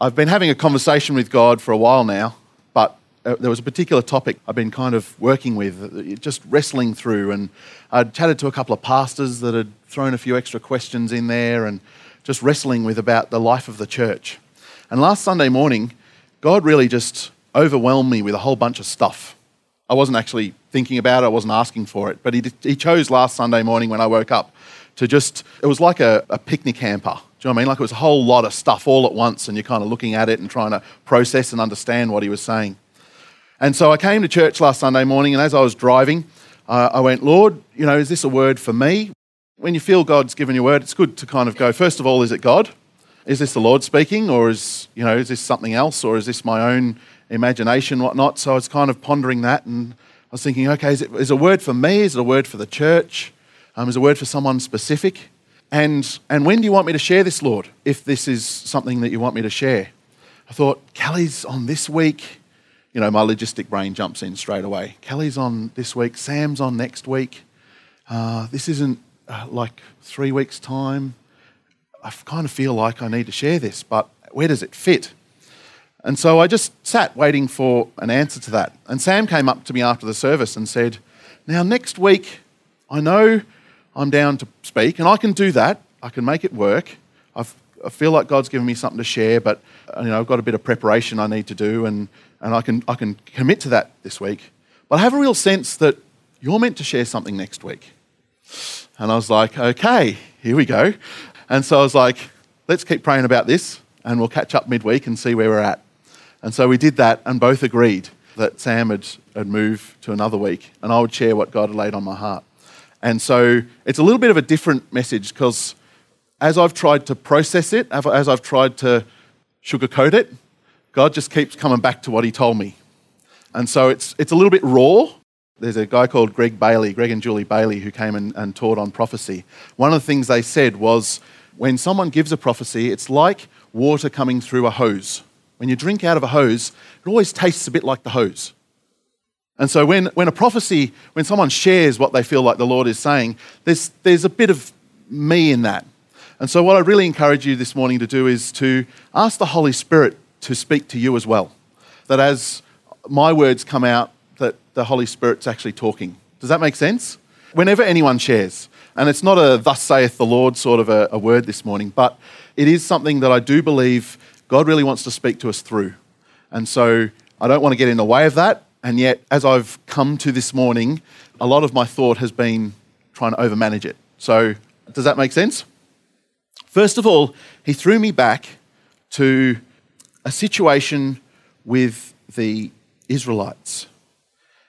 I've been having a conversation with God for a while now, but uh, there was a particular topic I've been kind of working with, uh, just wrestling through. And I'd chatted to a couple of pastors that had thrown a few extra questions in there and just wrestling with about the life of the church. And last Sunday morning, God really just overwhelmed me with a whole bunch of stuff. I wasn't actually thinking about it, I wasn't asking for it, but He, he chose last Sunday morning when I woke up to just, it was like a, a picnic hamper do you know what I mean? Like it was a whole lot of stuff all at once, and you're kind of looking at it and trying to process and understand what he was saying. And so I came to church last Sunday morning, and as I was driving, uh, I went, Lord, you know, is this a word for me? When you feel God's given you a word, it's good to kind of go, first of all, is it God? Is this the Lord speaking, or is, you know, is this something else, or is this my own imagination, whatnot? So I was kind of pondering that, and I was thinking, okay, is it is a word for me? Is it a word for the church? Um, is it a word for someone specific? And, and when do you want me to share this, Lord, if this is something that you want me to share? I thought, Kelly's on this week. You know, my logistic brain jumps in straight away. Kelly's on this week, Sam's on next week. Uh, this isn't uh, like three weeks' time. I kind of feel like I need to share this, but where does it fit? And so I just sat waiting for an answer to that. And Sam came up to me after the service and said, Now, next week, I know I'm down to speak, and I can do that. I can make it work. I've, i feel like God's given me something to share, but uh, you know, I've got a bit of preparation I need to do, and, and I, can, I can commit to that this week. But I have a real sense that you're meant to share something next week. And I was like, okay, here we go. And so I was like, let's keep praying about this, and we'll catch up midweek and see where we're at. And so we did that, and both agreed that Sam had moved to another week, and I would share what God had laid on my heart. And so it's a little bit of a different message because as I've tried to process it, as I've tried to sugarcoat it, God just keeps coming back to what He told me. And so it's, it's a little bit raw. There's a guy called Greg Bailey, Greg and Julie Bailey, who came and, and taught on prophecy. One of the things they said was when someone gives a prophecy, it's like water coming through a hose. When you drink out of a hose, it always tastes a bit like the hose. And so when, when a prophecy, when someone shares what they feel like the Lord is saying, there's, there's a bit of me in that. And so what I really encourage you this morning to do is to ask the Holy Spirit to speak to you as well. That as my words come out, that the Holy Spirit's actually talking. Does that make sense? Whenever anyone shares, and it's not a thus saith the Lord sort of a, a word this morning, but it is something that I do believe God really wants to speak to us through. And so I don't want to get in the way of that. And yet, as I've come to this morning, a lot of my thought has been trying to overmanage it. So, does that make sense? First of all, he threw me back to a situation with the Israelites.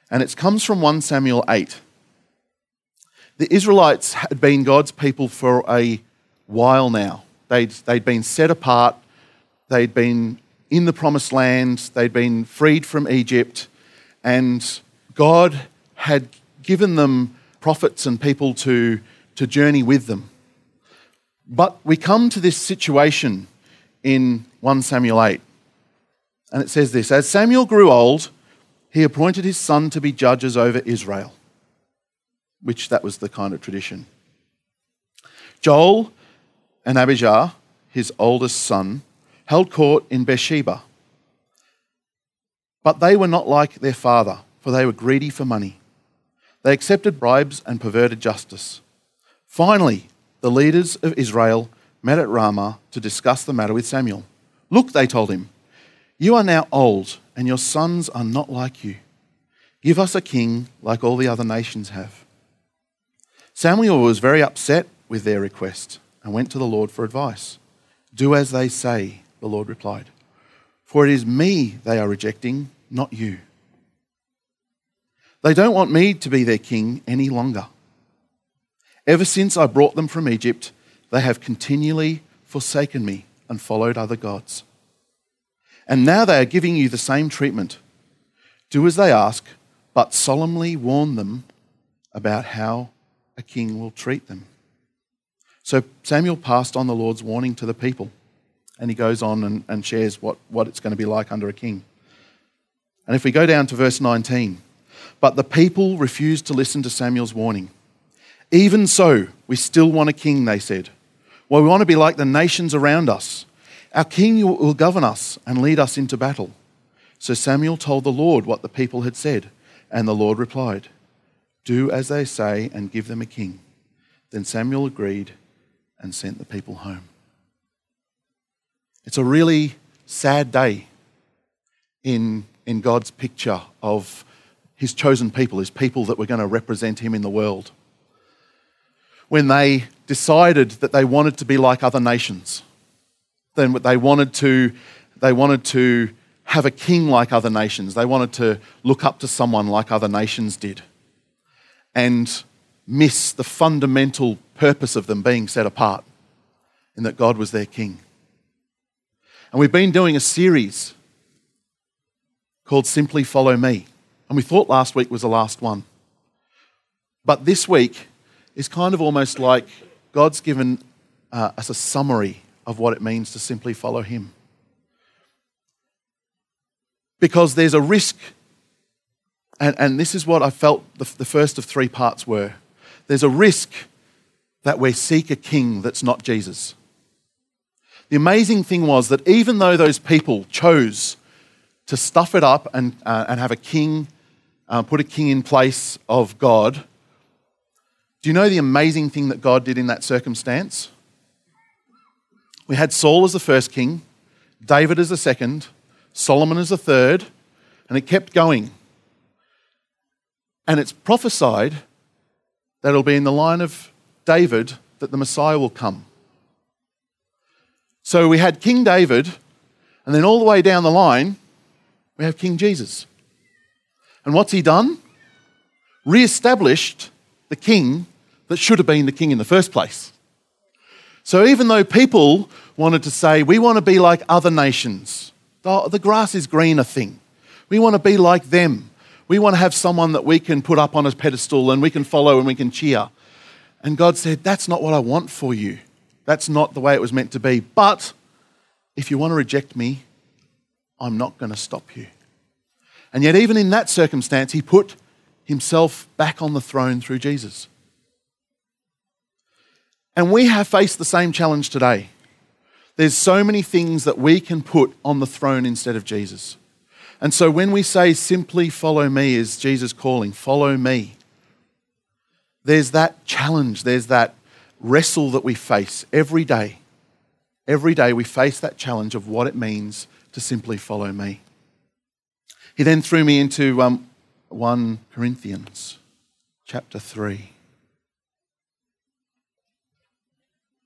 And it comes from 1 Samuel 8. The Israelites had been God's people for a while now. They'd, they'd been set apart, they'd been in the promised land, they'd been freed from Egypt, and God had given them prophets and people to, to journey with them. But we come to this situation in 1 Samuel 8. And it says this As Samuel grew old, he appointed his son to be judges over Israel, which that was the kind of tradition. Joel and Abijah, his oldest son, held court in Beersheba. But they were not like their father, for they were greedy for money. They accepted bribes and perverted justice. Finally, the leaders of Israel met at Ramah to discuss the matter with Samuel. Look, they told him, you are now old, and your sons are not like you. Give us a king like all the other nations have. Samuel was very upset with their request and went to the Lord for advice. Do as they say, the Lord replied. For it is me they are rejecting, not you. They don't want me to be their king any longer. Ever since I brought them from Egypt, they have continually forsaken me and followed other gods. And now they are giving you the same treatment. Do as they ask, but solemnly warn them about how a king will treat them. So Samuel passed on the Lord's warning to the people and he goes on and, and shares what, what it's going to be like under a king. And if we go down to verse 19, but the people refused to listen to Samuel's warning. Even so, we still want a king, they said. Well, we want to be like the nations around us. Our king will govern us and lead us into battle. So Samuel told the Lord what the people had said, and the Lord replied, Do as they say and give them a king. Then Samuel agreed and sent the people home. It's a really sad day in, in God's picture of his chosen people, his people that were going to represent him in the world. When they decided that they wanted to be like other nations, then they wanted to, they wanted to have a king like other nations. They wanted to look up to someone like other nations did and miss the fundamental purpose of them being set apart in that God was their king. And we've been doing a series called Simply Follow Me. And we thought last week was the last one. But this week is kind of almost like God's given uh, us a summary of what it means to simply follow Him. Because there's a risk, and, and this is what I felt the, the first of three parts were there's a risk that we seek a king that's not Jesus. The amazing thing was that even though those people chose to stuff it up and, uh, and have a king, uh, put a king in place of God, do you know the amazing thing that God did in that circumstance? We had Saul as the first king, David as the second, Solomon as the third, and it kept going. And it's prophesied that it'll be in the line of David that the Messiah will come. So we had King David, and then all the way down the line, we have King Jesus. And what's he done? Re established the king that should have been the king in the first place. So even though people wanted to say, we want to be like other nations, the, the grass is greener thing. We want to be like them. We want to have someone that we can put up on a pedestal and we can follow and we can cheer. And God said, That's not what I want for you. That's not the way it was meant to be. But if you want to reject me, I'm not going to stop you. And yet, even in that circumstance, he put himself back on the throne through Jesus. And we have faced the same challenge today. There's so many things that we can put on the throne instead of Jesus. And so when we say simply follow me, is Jesus calling, follow me. There's that challenge, there's that wrestle that we face every day. Every day we face that challenge of what it means to simply follow me. He then threw me into um, 1 Corinthians chapter 3.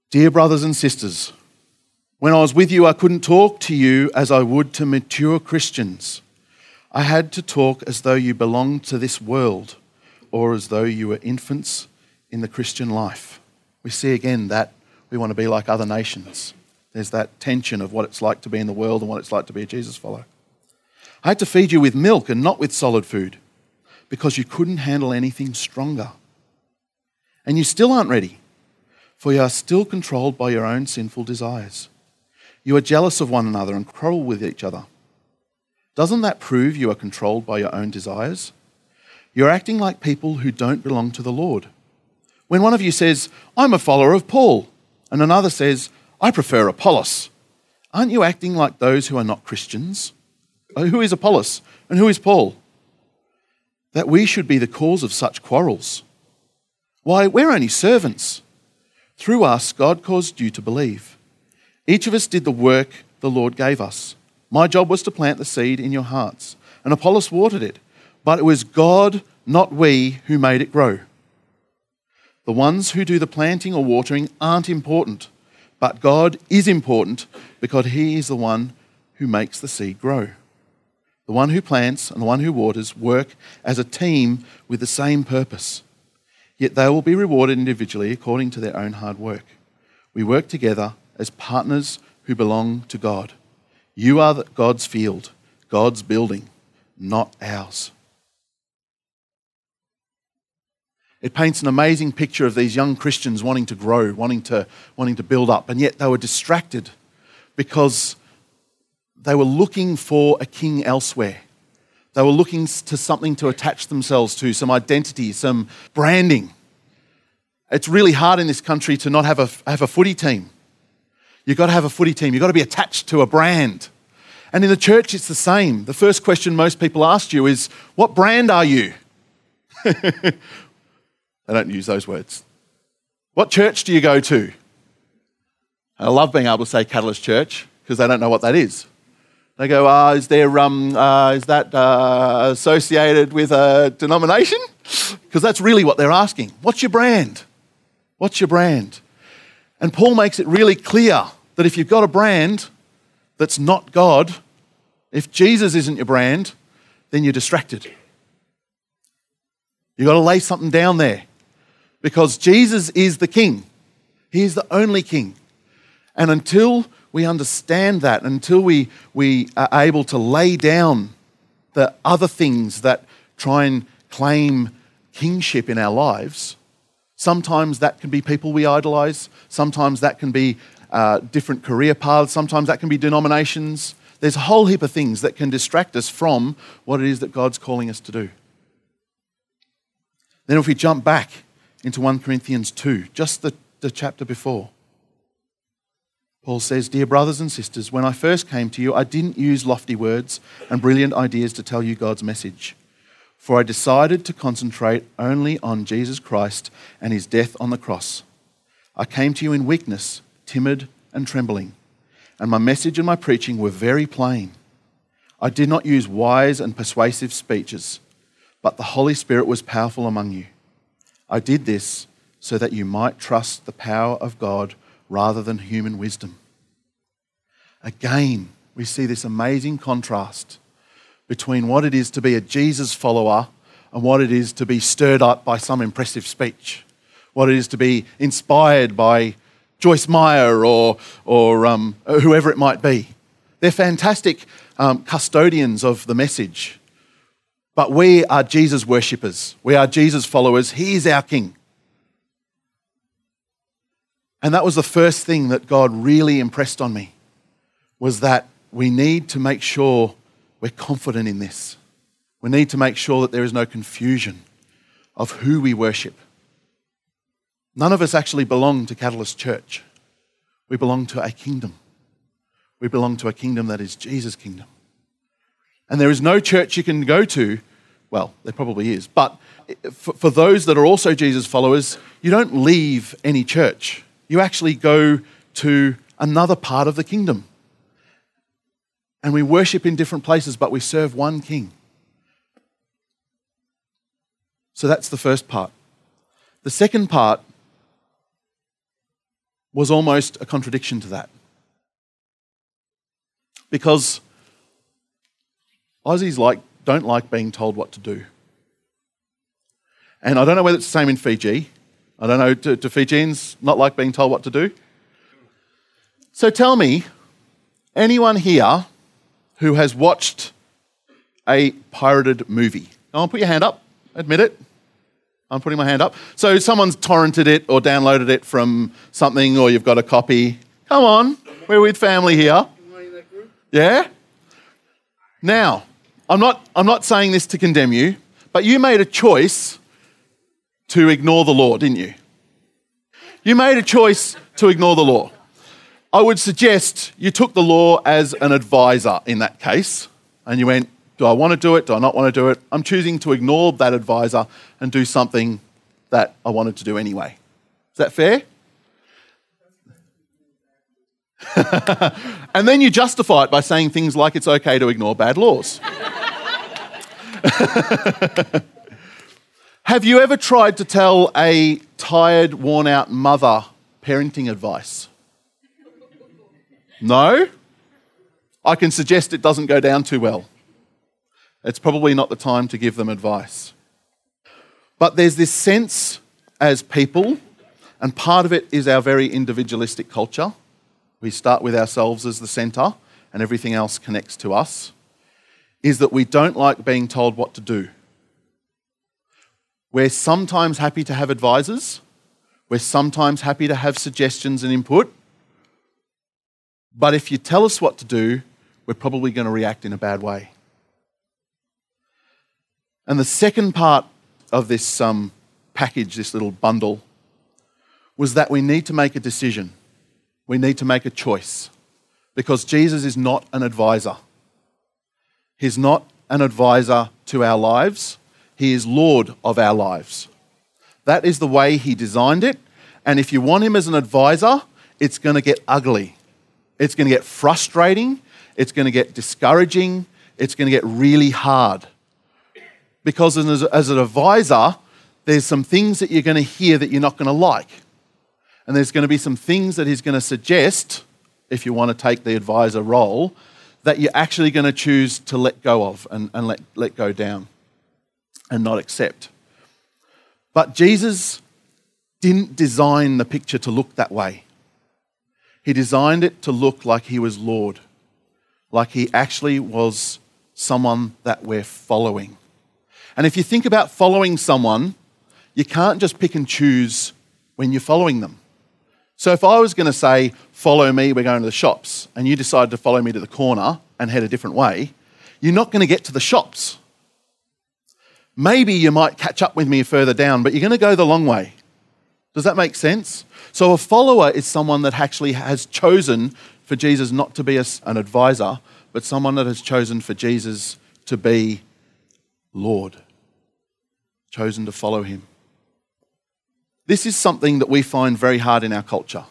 Dear brothers and sisters, when I was with you, I couldn't talk to you as I would to mature Christians. I had to talk as though you belonged to this world or as though you were infants in the Christian life. We see again that we want to be like other nations. There's that tension of what it's like to be in the world and what it's like to be a Jesus follower. I had to feed you with milk and not with solid food because you couldn't handle anything stronger. And you still aren't ready for you are still controlled by your own sinful desires. You are jealous of one another and quarrel with each other. Doesn't that prove you are controlled by your own desires? You're acting like people who don't belong to the Lord. When one of you says, I'm a follower of Paul, and another says, I prefer Apollos, aren't you acting like those who are not Christians? Uh, who is Apollos and who is Paul? That we should be the cause of such quarrels. Why, we're only servants through us, God caused you to believe. Each of us did the work the Lord gave us. My job was to plant the seed in your hearts, and Apollos watered it, but it was God, not we, who made it grow. The ones who do the planting or watering aren't important, but God is important because He is the one who makes the seed grow. The one who plants and the one who waters work as a team with the same purpose. Yet they will be rewarded individually according to their own hard work. We work together as partners who belong to God. You are God's field, God's building, not ours. It paints an amazing picture of these young Christians wanting to grow, wanting to, wanting to build up, and yet they were distracted because they were looking for a king elsewhere. They were looking to something to attach themselves to, some identity, some branding. It's really hard in this country to not have a, have a footy team. You've got to have a footy team. You've got to be attached to a brand. And in the church, it's the same. The first question most people ask you is, What brand are you? they don't use those words. What church do you go to? I love being able to say Catalyst Church because they don't know what that is. They go, uh, is, there, um, uh, is that uh, associated with a denomination? Because that's really what they're asking. What's your brand? What's your brand? And Paul makes it really clear that if you've got a brand that's not God, if Jesus isn't your brand, then you're distracted. You've got to lay something down there because Jesus is the king. He is the only king. And until we understand that, until we, we are able to lay down the other things that try and claim kingship in our lives, sometimes that can be people we idolize, sometimes that can be uh, different career paths, sometimes that can be denominations. There's a whole heap of things that can distract us from what it is that God's calling us to do. Then, if we jump back into 1 Corinthians 2, just the, the chapter before, Paul says, Dear brothers and sisters, when I first came to you, I didn't use lofty words and brilliant ideas to tell you God's message, for I decided to concentrate only on Jesus Christ and his death on the cross. I came to you in weakness, timid, and trembling, and my message and my preaching were very plain. I did not use wise and persuasive speeches, but the Holy Spirit was powerful among you. I did this so that you might trust the power of God rather than human wisdom. Again, we see this amazing contrast between what it is to be a Jesus follower and what it is to be stirred up by some impressive speech, what it is to be inspired by Joyce Meyer or, or um, whoever it might be. They're fantastic um, custodians of the message. But we are Jesus worshippers. We are Jesus followers. He is our King. And that was the first thing that God really impressed on me was that we need to make sure we're confident in this. We need to make sure that there is no confusion of who we worship. None of us actually belong to Catalyst Church. We belong to a kingdom. We belong to a kingdom that is Jesus' kingdom. And there is no church you can go to, well, there probably is, but for, for those that are also Jesus followers, you don't leave any church you actually go to another part of the kingdom. And we worship in different places, but we serve one king. So that's the first part. The second part was almost a contradiction to that. Because Aussies like, don't like being told what to do. And I don't know whether it's the same in Fiji, I don't know, do, do Fijians not like being told what to do? So tell me, anyone here who has watched a pirated movie? Go on, put your hand up. Admit it. I'm putting my hand up. So someone's torrented it or downloaded it from something, or you've got a copy. Come on, we're with family here. Yeah? Now, I'm not, I'm not saying this to condemn you, but you made a choice to ignore the law, didn't you? You made a choice to ignore the law. I would suggest you took the law as an advisor in that case, and you went, Do I want to do it? Do I not want to do it? I'm choosing to ignore that advisor and do something that I wanted to do anyway. Is that fair? and then you justify it by saying things like it's okay to ignore bad laws. Have you ever tried to tell a tired, worn out mother parenting advice? No? I can suggest it doesn't go down too well. It's probably not the time to give them advice. But there's this sense as people, and part of it is our very individualistic culture. We start with ourselves as the centre, and everything else connects to us, is that we don't like being told what to do. We're sometimes happy to have advisors. We're sometimes happy to have suggestions and input. But if you tell us what to do, we're probably going to react in a bad way. And the second part of this um, package, this little bundle, was that we need to make a decision. We need to make a choice because Jesus is not an advisor. He's not an advisor to our lives, He is Lord of our lives. That is the way He designed it. And if you want Him as an advisor, it's going to get ugly. It's going to get frustrating. It's going to get discouraging. It's going to get really hard. Because as, an advisor, there's some things that you're going to hear that you're not going to like. And there's going to be some things that he's going to suggest, if you want to take the advisor role, that you're actually going to choose to let go of and, and let, let go down and not accept. But Jesus didn't design the picture to look that way. He designed it to look like he was Lord, like he actually was someone that we're following. And if you think about following someone, you can't just pick and choose when you're following them. So if I was going to say, follow me, we're going to the shops, and you decided to follow me to the corner and head a different way, you're not going to get to the shops. Maybe you might catch up with me further down, but you're going to go the long way. Does that make sense? So a follower is someone that actually has chosen for Jesus not to be an advisor, but someone that has chosen for Jesus to be Lord, chosen to follow him. This is something that we find very hard in our culture.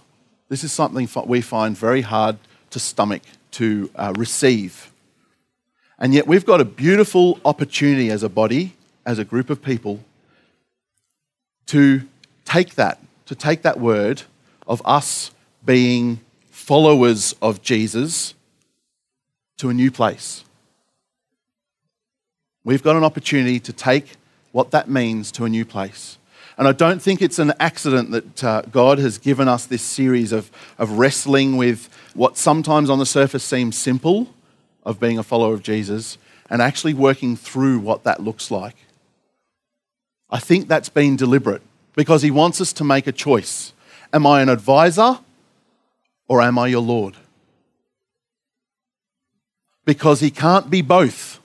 This is something we find very hard to stomach, to uh, receive. And yet, we've got a beautiful opportunity as a body, as a group of people, to take that, to take that word of us being followers of Jesus to a new place. We've got an opportunity to take what that means to a new place. And I don't think it's an accident that uh, God has given us this series of, of wrestling with what sometimes on the surface seems simple of being a follower of Jesus and actually working through what that looks like. I think that's been deliberate because He wants us to make a choice. Am I an advisor or am I your Lord? Because He can't be both.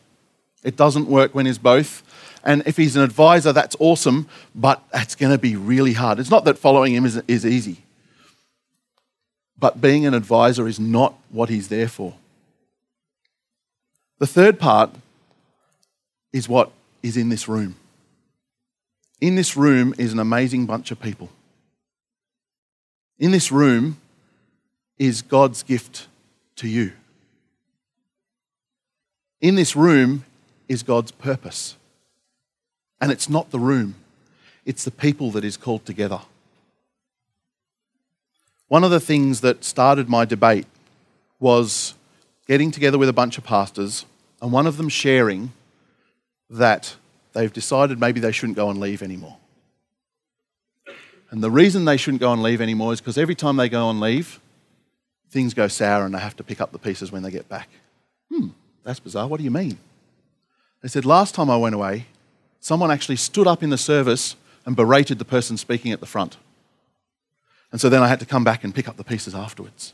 It doesn't work when He's both. And if he's an advisor, that's awesome, but that's going to be really hard. It's not that following him is, is easy, but being an advisor is not what he's there for. The third part is what is in this room. In this room is an amazing bunch of people. In this room is God's gift to you. In this room is God's purpose. And it's not the room, it's the people that is called together. One of the things that started my debate was getting together with a bunch of pastors and one of them sharing that they've decided maybe they shouldn't go and leave anymore. And the reason they shouldn't go and leave anymore is because every time they go and leave, things go sour and they have to pick up the pieces when they get back. Hmm, that's bizarre. What do you mean? They said, Last time I went away, someone actually stood up in the service and berated the person speaking at the front. And so then I had to come back and pick up the pieces afterwards.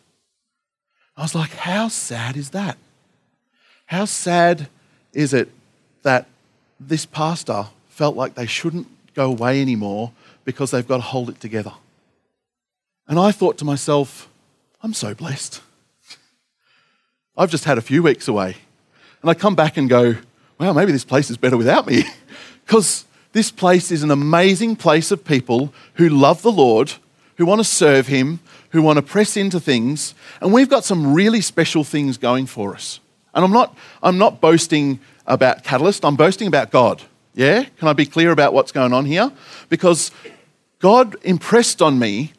I was like, how sad is that? How sad is it that this pastor felt like they shouldn't go away anymore because they've got to hold it together? And I thought to myself, I'm so blessed. I've just had a few weeks away. And I come back and go, wow, maybe this place is better without me. Because this place is an amazing place of people who love the Lord, who want to serve Him, who want to press into things, and we've got some really special things going for us. And I'm not, I'm not boasting about Catalyst, I'm boasting about God. Yeah? Can I be clear about what's going on here? Because God impressed on me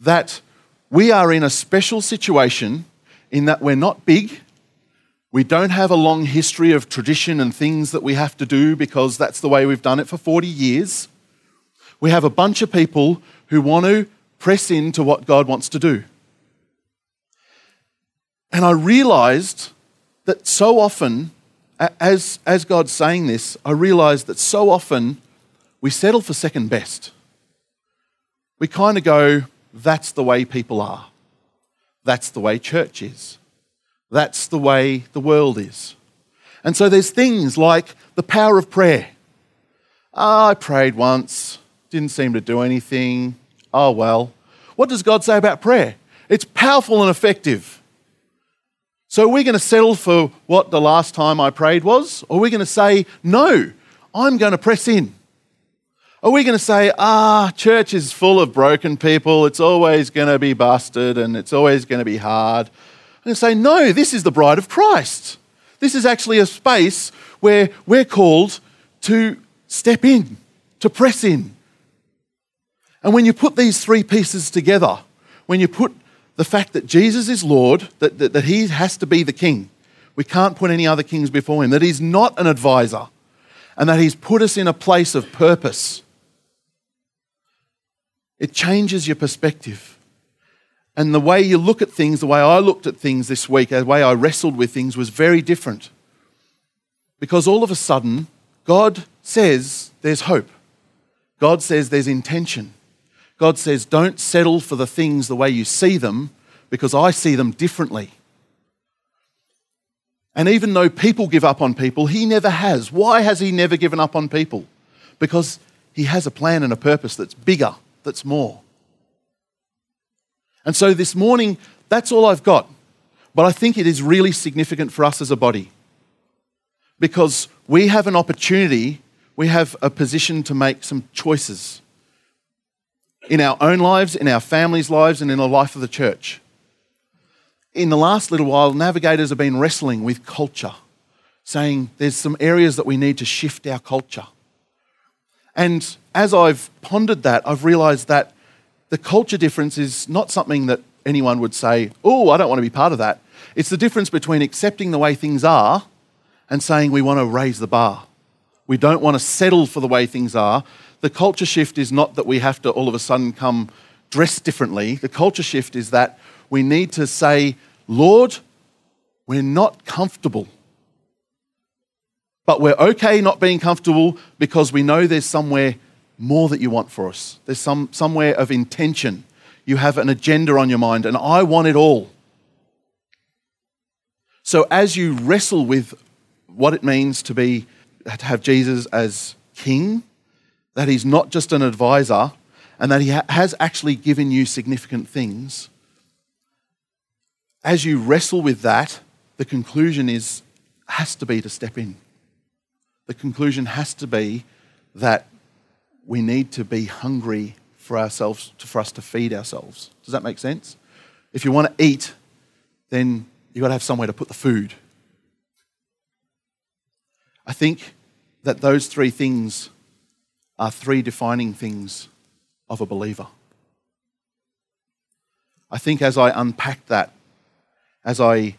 that we are in a special situation in that we're not big, we don't have a long history of tradition and things that we have to do because that's the way we've done it for 40 years. We have a bunch of people who want to press into what God wants to do. And I realized that so often, as, as God's saying this, I realized that so often we settle for second best. We kind of go, that's the way people are. That's the way church is. That's the way the world is. And so there's things like the power of prayer. Oh, I prayed once, didn't seem to do anything. Oh, well. What does God say about prayer? It's powerful and effective. So, are we going to settle for what the last time I prayed was? Or are we going to say, no, I'm going to press in? Are we going to say, ah, church is full of broken people, it's always going to be busted and it's always going to be hard? To say, no, this is the bride of Christ. This is actually a space where we're called to step in, to press in. And when you put these three pieces together, when you put the fact that Jesus is Lord, that, that, that he has to be the king. We can't put any other kings before him, that he's not an advisor, and that he's put us in a place of purpose. It changes your perspective. And the way you look at things, the way I looked at things this week, the way I wrestled with things was very different. Because all of a sudden, God says there's hope. God says there's intention. God says, don't settle for the things the way you see them because I see them differently. And even though people give up on people, he never has. Why has he never given up on people? Because he has a plan and a purpose that's bigger, that's more. And so this morning, that's all I've got. But I think it is really significant for us as a body because we have an opportunity, we have a position to make some choices in our own lives, in our families' lives, and in the life of the church. In the last little while, navigators have been wrestling with culture, saying there's some areas that we need to shift our culture. And as I've pondered that, I've realized that the culture difference is not something that anyone would say, oh, I don't want to be part of that. It's the difference between accepting the way things are and saying we want to raise the bar. We don't want to settle for the way things are the culture shift is not that we have to all of a sudden come dressed differently. The culture shift is that we need to say, Lord, we're not comfortable. But we're okay not being comfortable because we know there's somewhere more that you want for us. There's some, somewhere of intention. You have an agenda on your mind, and I want it all. So as you wrestle with what it means to be to have Jesus as king, that he's not just an advisor and that he ha- has actually given you significant things, as you wrestle with that, the conclusion is has to be to step in. The conclusion has to be that we need to be hungry for ourselves, for us to feed ourselves. Does that make sense? If you want to eat, then you've got to have somewhere to put the food. I think that those three things are three defining things of a believer. I think as I unpacked that, as I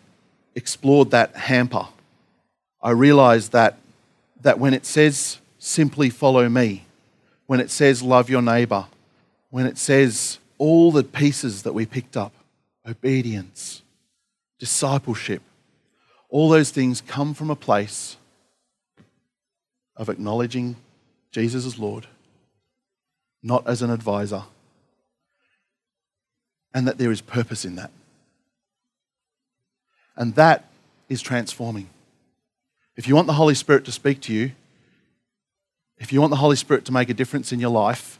explored that hamper, I realized that, that when it says simply follow me, when it says love your neighbor, when it says all the pieces that we picked up obedience, discipleship all those things come from a place of acknowledging Jesus as Lord, not as an advisor, and that there is purpose in that. And that is transforming. If you want the Holy Spirit to speak to you, if you want the Holy Spirit to make a difference in your life,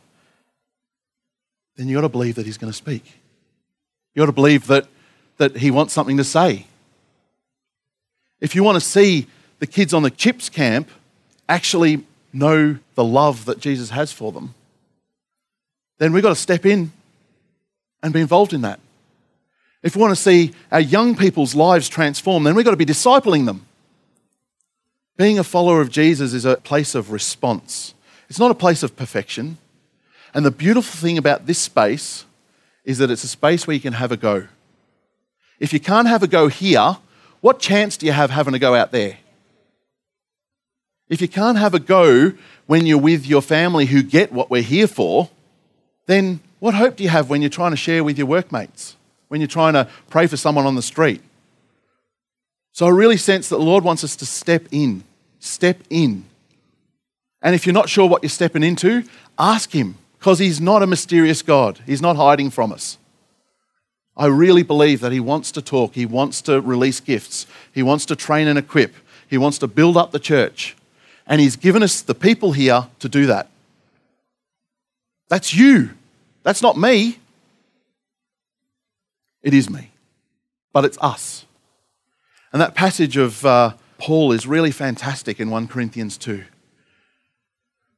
then you've got to believe that He's going to speak. You've got to believe that, that He wants something to say. If you want to see the kids on the CHIPS camp actually know the love that Jesus has for them, then we've got to step in and be involved in that. If we want to see our young people's lives transformed, then we've got to be discipling them. Being a follower of Jesus is a place of response, it's not a place of perfection. And the beautiful thing about this space is that it's a space where you can have a go. If you can't have a go here, what chance do you have having a go out there? If you can't have a go when you're with your family who get what we're here for, then what hope do you have when you're trying to share with your workmates, when you're trying to pray for someone on the street? So I really sense that the Lord wants us to step in, step in. And if you're not sure what you're stepping into, ask Him, because He's not a mysterious God. He's not hiding from us. I really believe that He wants to talk, He wants to release gifts, He wants to train and equip, He wants to build up the church. And He's given us the people here to do that. That's you. That's not me. It is me, but it's us. And that passage of uh, Paul is really fantastic in 1 Corinthians 2.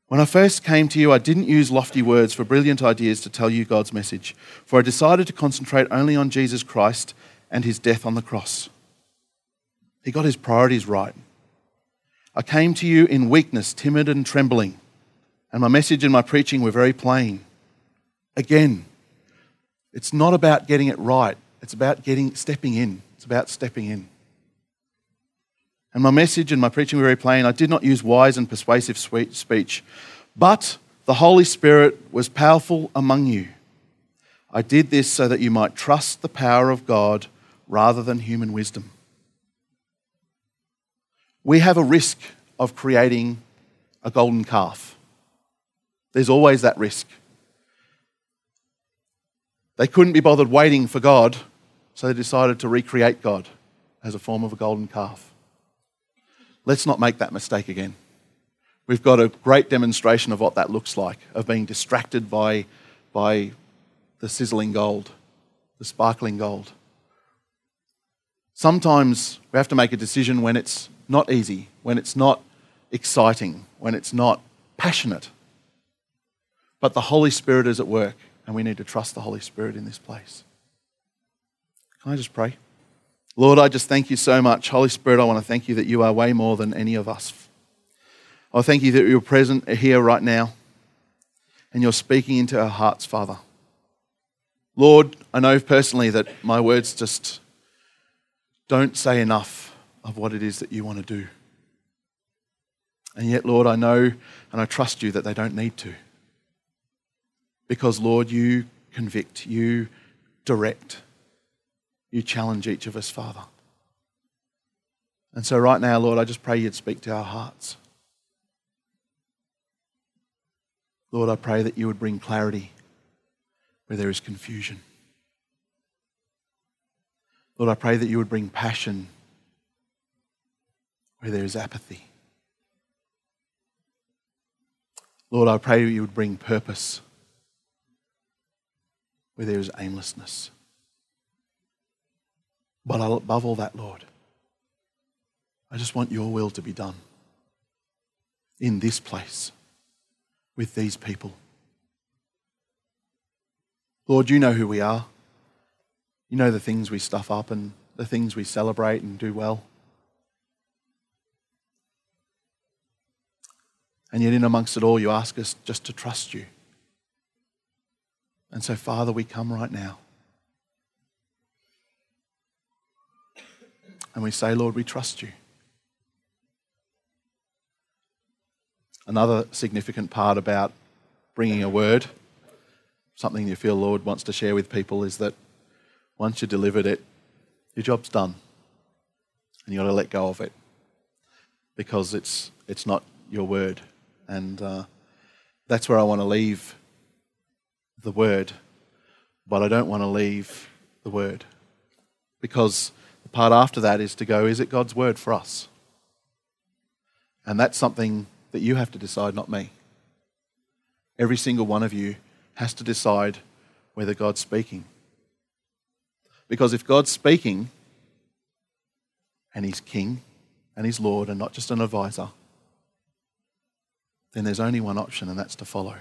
When I first came to you, I didn't use lofty words for brilliant ideas to tell you God's message, for I decided to concentrate only on Jesus Christ and his death on the cross. He got his priorities right. I came to you in weakness, timid and trembling, and my message and my preaching were very plain. Again, it's not about getting it right, it's about getting stepping in. It's about stepping in. And my message and my preaching were very plain. I did not use wise and persuasive speech, but the Holy Spirit was powerful among you. I did this so that you might trust the power of God rather than human wisdom. We have a risk of creating a golden calf. There's always that risk. They couldn't be bothered waiting for God, so they decided to recreate God as a form of a golden calf. Let's not make that mistake again. We've got a great demonstration of what that looks like, of being distracted by, by the sizzling gold, the sparkling gold. Sometimes we have to make a decision when it's not easy, when it's not exciting, when it's not passionate. But the Holy Spirit is at work, and we need to trust the Holy Spirit in this place. Can I just pray? Lord, I just thank you so much. Holy Spirit, I want to thank you that you are way more than any of us. I thank you that you're present here right now and you're speaking into our hearts, Father. Lord, I know personally that my words just don't say enough of what it is that you want to do. And yet, Lord, I know and I trust you that they don't need to. Because, Lord, you convict, you direct, you challenge each of us, Father. And so, right now, Lord, I just pray you'd speak to our hearts. Lord, I pray that you would bring clarity where there is confusion. Lord, I pray that you would bring passion where there is apathy. Lord, I pray you would bring purpose where there is aimlessness. But above all that, Lord, I just want your will to be done in this place with these people. Lord, you know who we are. You know the things we stuff up and the things we celebrate and do well. And yet, in amongst it all, you ask us just to trust you. And so, Father, we come right now. And we say, Lord, we trust you. Another significant part about bringing a word, something you feel Lord wants to share with people, is that once you've delivered it, your job's done. And you've got to let go of it because it's, it's not your word. And uh, that's where I want to leave the word, but I don't want to leave the word because part after that is to go, is it God's word for us? And that's something that you have to decide, not me. Every single one of you has to decide whether God's speaking. Because if God's speaking and He's King and He's Lord and not just an advisor, then there's only one option, and that's to follow.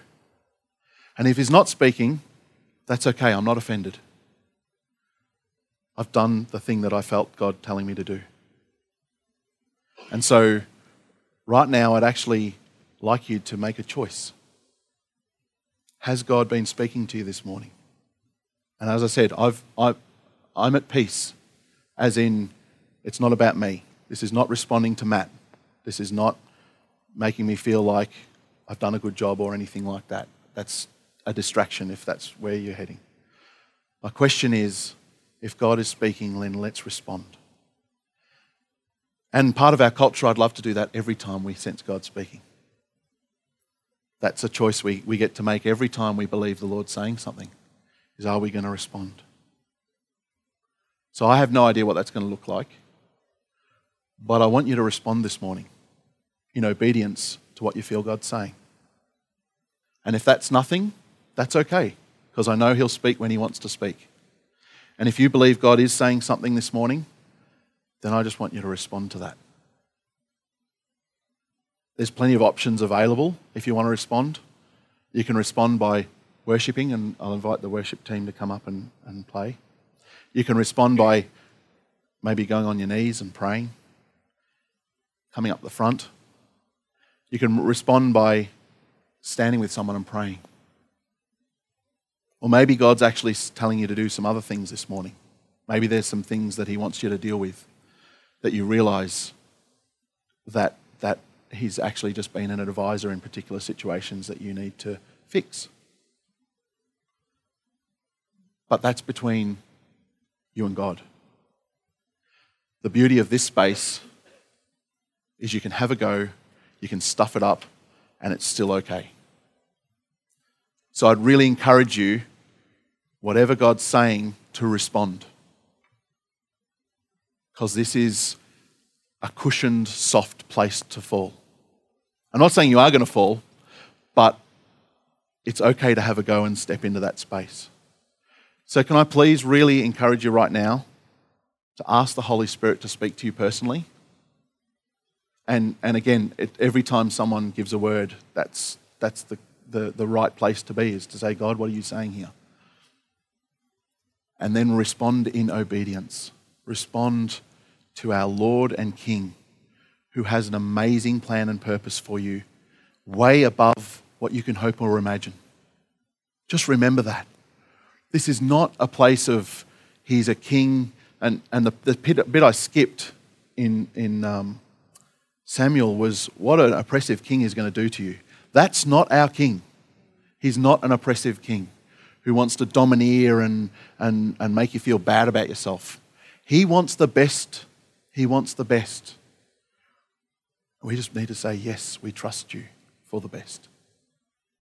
And if He's not speaking, that's okay. I'm not offended. I've done the thing that I felt God telling me to do. And so right now, I'd actually like you to make a choice. Has God been speaking to you this morning? And as I said, I've, i I'm at peace, as in, it's not about me. This is not responding to Matt. This is not making me feel like I've done a good job or anything like that. That's a distraction if that's where you're heading. My question is if God is speaking, then let's respond. And part of our culture, I'd love to do that every time we sense God speaking. That's a choice we, we get to make every time we believe the Lord's saying something. Is are we going to respond? So I have no idea what that's going to look like. But I want you to respond this morning in obedience to what you feel God's saying. And if that's nothing, that's okay, because I know He'll speak when He wants to speak. And if you believe God is saying something this morning, then I just want you to respond to that. There's plenty of options available if you want to respond. You can respond by worshipping, and I'll invite the worship team to come up and, and play. You can respond by maybe going on your knees and praying, coming up the front. You can respond by standing with someone and praying. Or maybe God's actually telling you to do some other things this morning. Maybe there's some things that He wants you to deal with that you realize that, that He's actually just been an advisor in particular situations that you need to fix. But that's between you and God. The beauty of this space is you can have a go, you can stuff it up, and it's still okay. So I'd really encourage you, whatever God's saying, to respond. Because this is a cushioned, soft place to fall. I'm not saying you are going to fall, but it's okay to have a go and step into that space. So, can I please really encourage you right now to ask the Holy Spirit to speak to you personally? And, and again, it, every time someone gives a word, that's, that's the, the, the right place to be, is to say, God, what are you saying here? And then respond in obedience. Respond to our Lord and King, who has an amazing plan and purpose for you, way above what you can hope or imagine. Just remember that. This is not a place of he's a king. And, and the, the bit I skipped in, in um, Samuel was what an oppressive king is going to do to you. That's not our king. He's not an oppressive king who wants to domineer and, and, and make you feel bad about yourself. He wants the best. He wants the best. We just need to say, Yes, we trust you for the best.